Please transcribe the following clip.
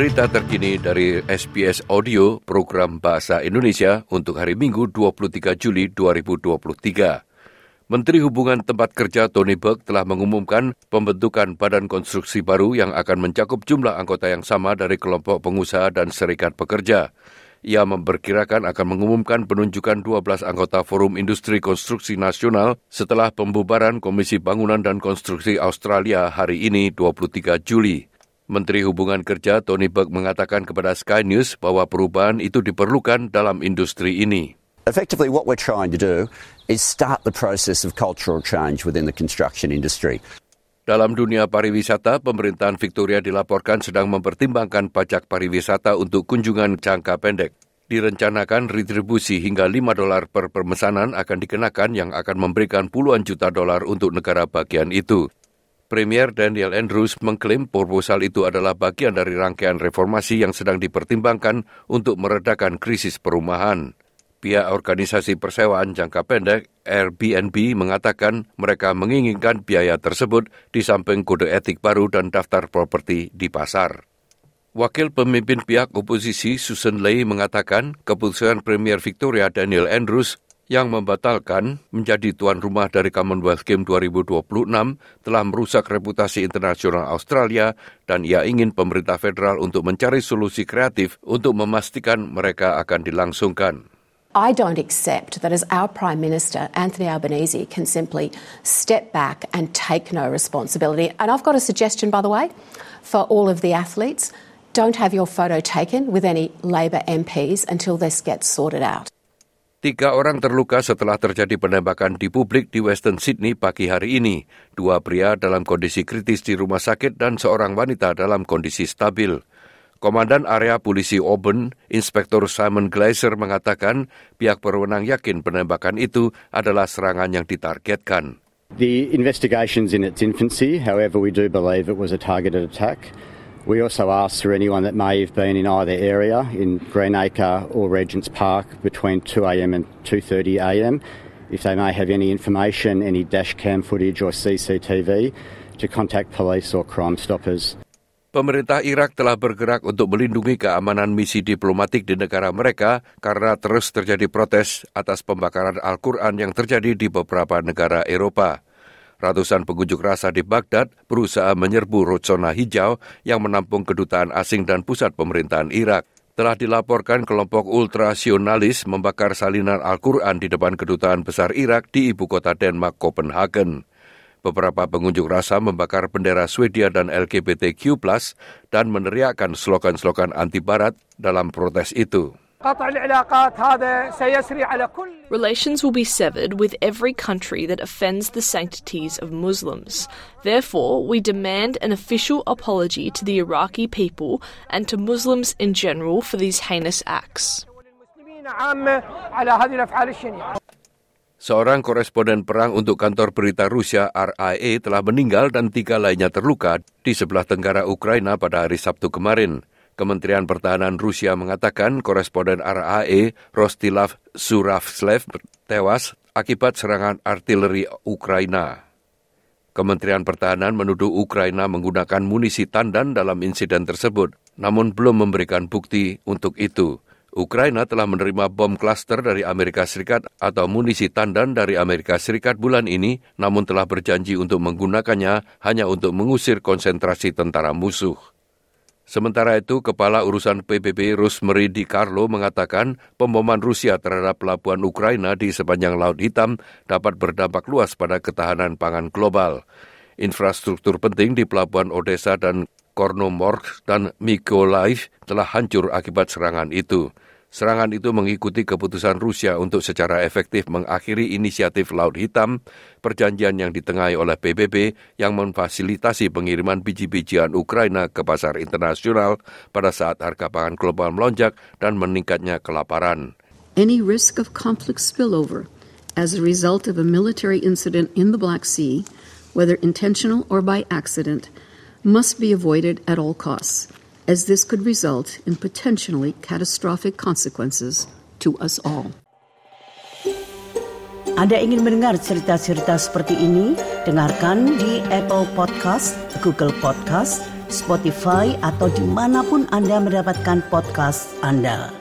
Berita terkini dari SBS Audio program Bahasa Indonesia untuk hari Minggu 23 Juli 2023. Menteri Hubungan Tempat Kerja Tony Burke telah mengumumkan pembentukan badan konstruksi baru yang akan mencakup jumlah anggota yang sama dari kelompok pengusaha dan serikat pekerja. Ia memperkirakan akan mengumumkan penunjukan 12 anggota Forum Industri Konstruksi Nasional setelah pembubaran Komisi Bangunan dan Konstruksi Australia hari ini 23 Juli. Menteri Hubungan Kerja Tony Burke mengatakan kepada Sky News bahwa perubahan itu diperlukan dalam industri ini. Effectively, what we're trying to do is start the process of cultural change within the construction industry. Dalam dunia pariwisata, pemerintahan Victoria dilaporkan sedang mempertimbangkan pajak pariwisata untuk kunjungan jangka pendek. Direncanakan retribusi hingga 5 dolar per pemesanan akan dikenakan yang akan memberikan puluhan juta dolar untuk negara bagian itu. Premier Daniel Andrews mengklaim proposal itu adalah bagian dari rangkaian reformasi yang sedang dipertimbangkan untuk meredakan krisis perumahan. Pihak organisasi persewaan jangka pendek Airbnb mengatakan mereka menginginkan biaya tersebut di samping kode etik baru dan daftar properti di pasar. Wakil pemimpin pihak oposisi Susan Ley mengatakan keputusan Premier Victoria Daniel Andrews yang membatalkan menjadi tuan rumah dari Commonwealth Game 2026 telah merusak reputasi internasional Australia dan ia ingin pemerintah federal untuk mencari solusi kreatif untuk memastikan mereka akan dilangsungkan. I don't accept that as our Prime Minister, Anthony Albanese, can simply step back and take no responsibility. And I've got a suggestion, by the way, for all of the athletes. Don't have your photo taken with any Labor MPs until this gets sorted out. Tiga orang terluka setelah terjadi penembakan di publik di Western Sydney pagi hari ini. Dua pria dalam kondisi kritis di rumah sakit dan seorang wanita dalam kondisi stabil. Komandan area polisi Auburn, Inspektur Simon Glazer mengatakan pihak berwenang yakin penembakan itu adalah serangan yang ditargetkan. The investigation's in its infancy, however we do believe it was a targeted attack. We also asked for anyone that may have been in either area, in Greenacre or Regents Park, between 2am and 2.30am, if they may have any information, any dash cam footage or CCTV, to contact police or Crime Stoppers. Pemerintah Irak telah bergerak untuk melindungi keamanan misi diplomatik di negara mereka karena terus terjadi protes atas pembakaran Al-Quran yang terjadi di beberapa negara Eropa. Ratusan pengunjuk rasa di Baghdad berusaha menyerbu Rojona Hijau yang menampung kedutaan asing dan pusat pemerintahan Irak. Telah dilaporkan kelompok ultrasionalis membakar salinan Al-Quran di depan kedutaan besar Irak di ibu kota Denmark, Copenhagen. Beberapa pengunjuk rasa membakar bendera Swedia dan LGBTQ+, dan meneriakkan slogan-slogan anti-barat dalam protes itu. Relations will be severed with every country that offends the sanctities of Muslims. Therefore, we demand an official apology to the Iraqi people and to Muslims in general for these heinous acts. Seorang koresponden perang untuk kantor berita Rusia RIA telah meninggal dan tiga lainnya terluka di sebelah tenggara Ukraina pada hari Sabtu kemarin. Kementerian Pertahanan Rusia mengatakan koresponden RAE Rostilav Suravslev tewas akibat serangan artileri Ukraina. Kementerian Pertahanan menuduh Ukraina menggunakan munisi tandan dalam insiden tersebut, namun belum memberikan bukti untuk itu. Ukraina telah menerima bom klaster dari Amerika Serikat atau munisi tandan dari Amerika Serikat bulan ini, namun telah berjanji untuk menggunakannya hanya untuk mengusir konsentrasi tentara musuh. Sementara itu, Kepala Urusan PBB Rosemary Di Carlo mengatakan pemboman Rusia terhadap pelabuhan Ukraina di sepanjang Laut Hitam dapat berdampak luas pada ketahanan pangan global. Infrastruktur penting di pelabuhan Odessa dan Kornomorsk dan Mykolaiv telah hancur akibat serangan itu. Serangan itu mengikuti keputusan Rusia untuk secara efektif mengakhiri inisiatif Laut Hitam, perjanjian yang ditengahi oleh PBB yang memfasilitasi pengiriman biji-bijian Ukraina ke pasar internasional pada saat harga pangan global melonjak dan meningkatnya kelaparan. any risk of conflict spillover as a result of a military incident in the Black Sea, whether intentional or by accident, must be avoided at all costs, as this could result in potentially catastrophic consequences to us all. Anda ingin mendengar cerita-cerita seperti ini? Dengarkan di Apple Podcast, Google Podcast, Spotify, atau di mana pun Anda mendapatkan podcast Anda.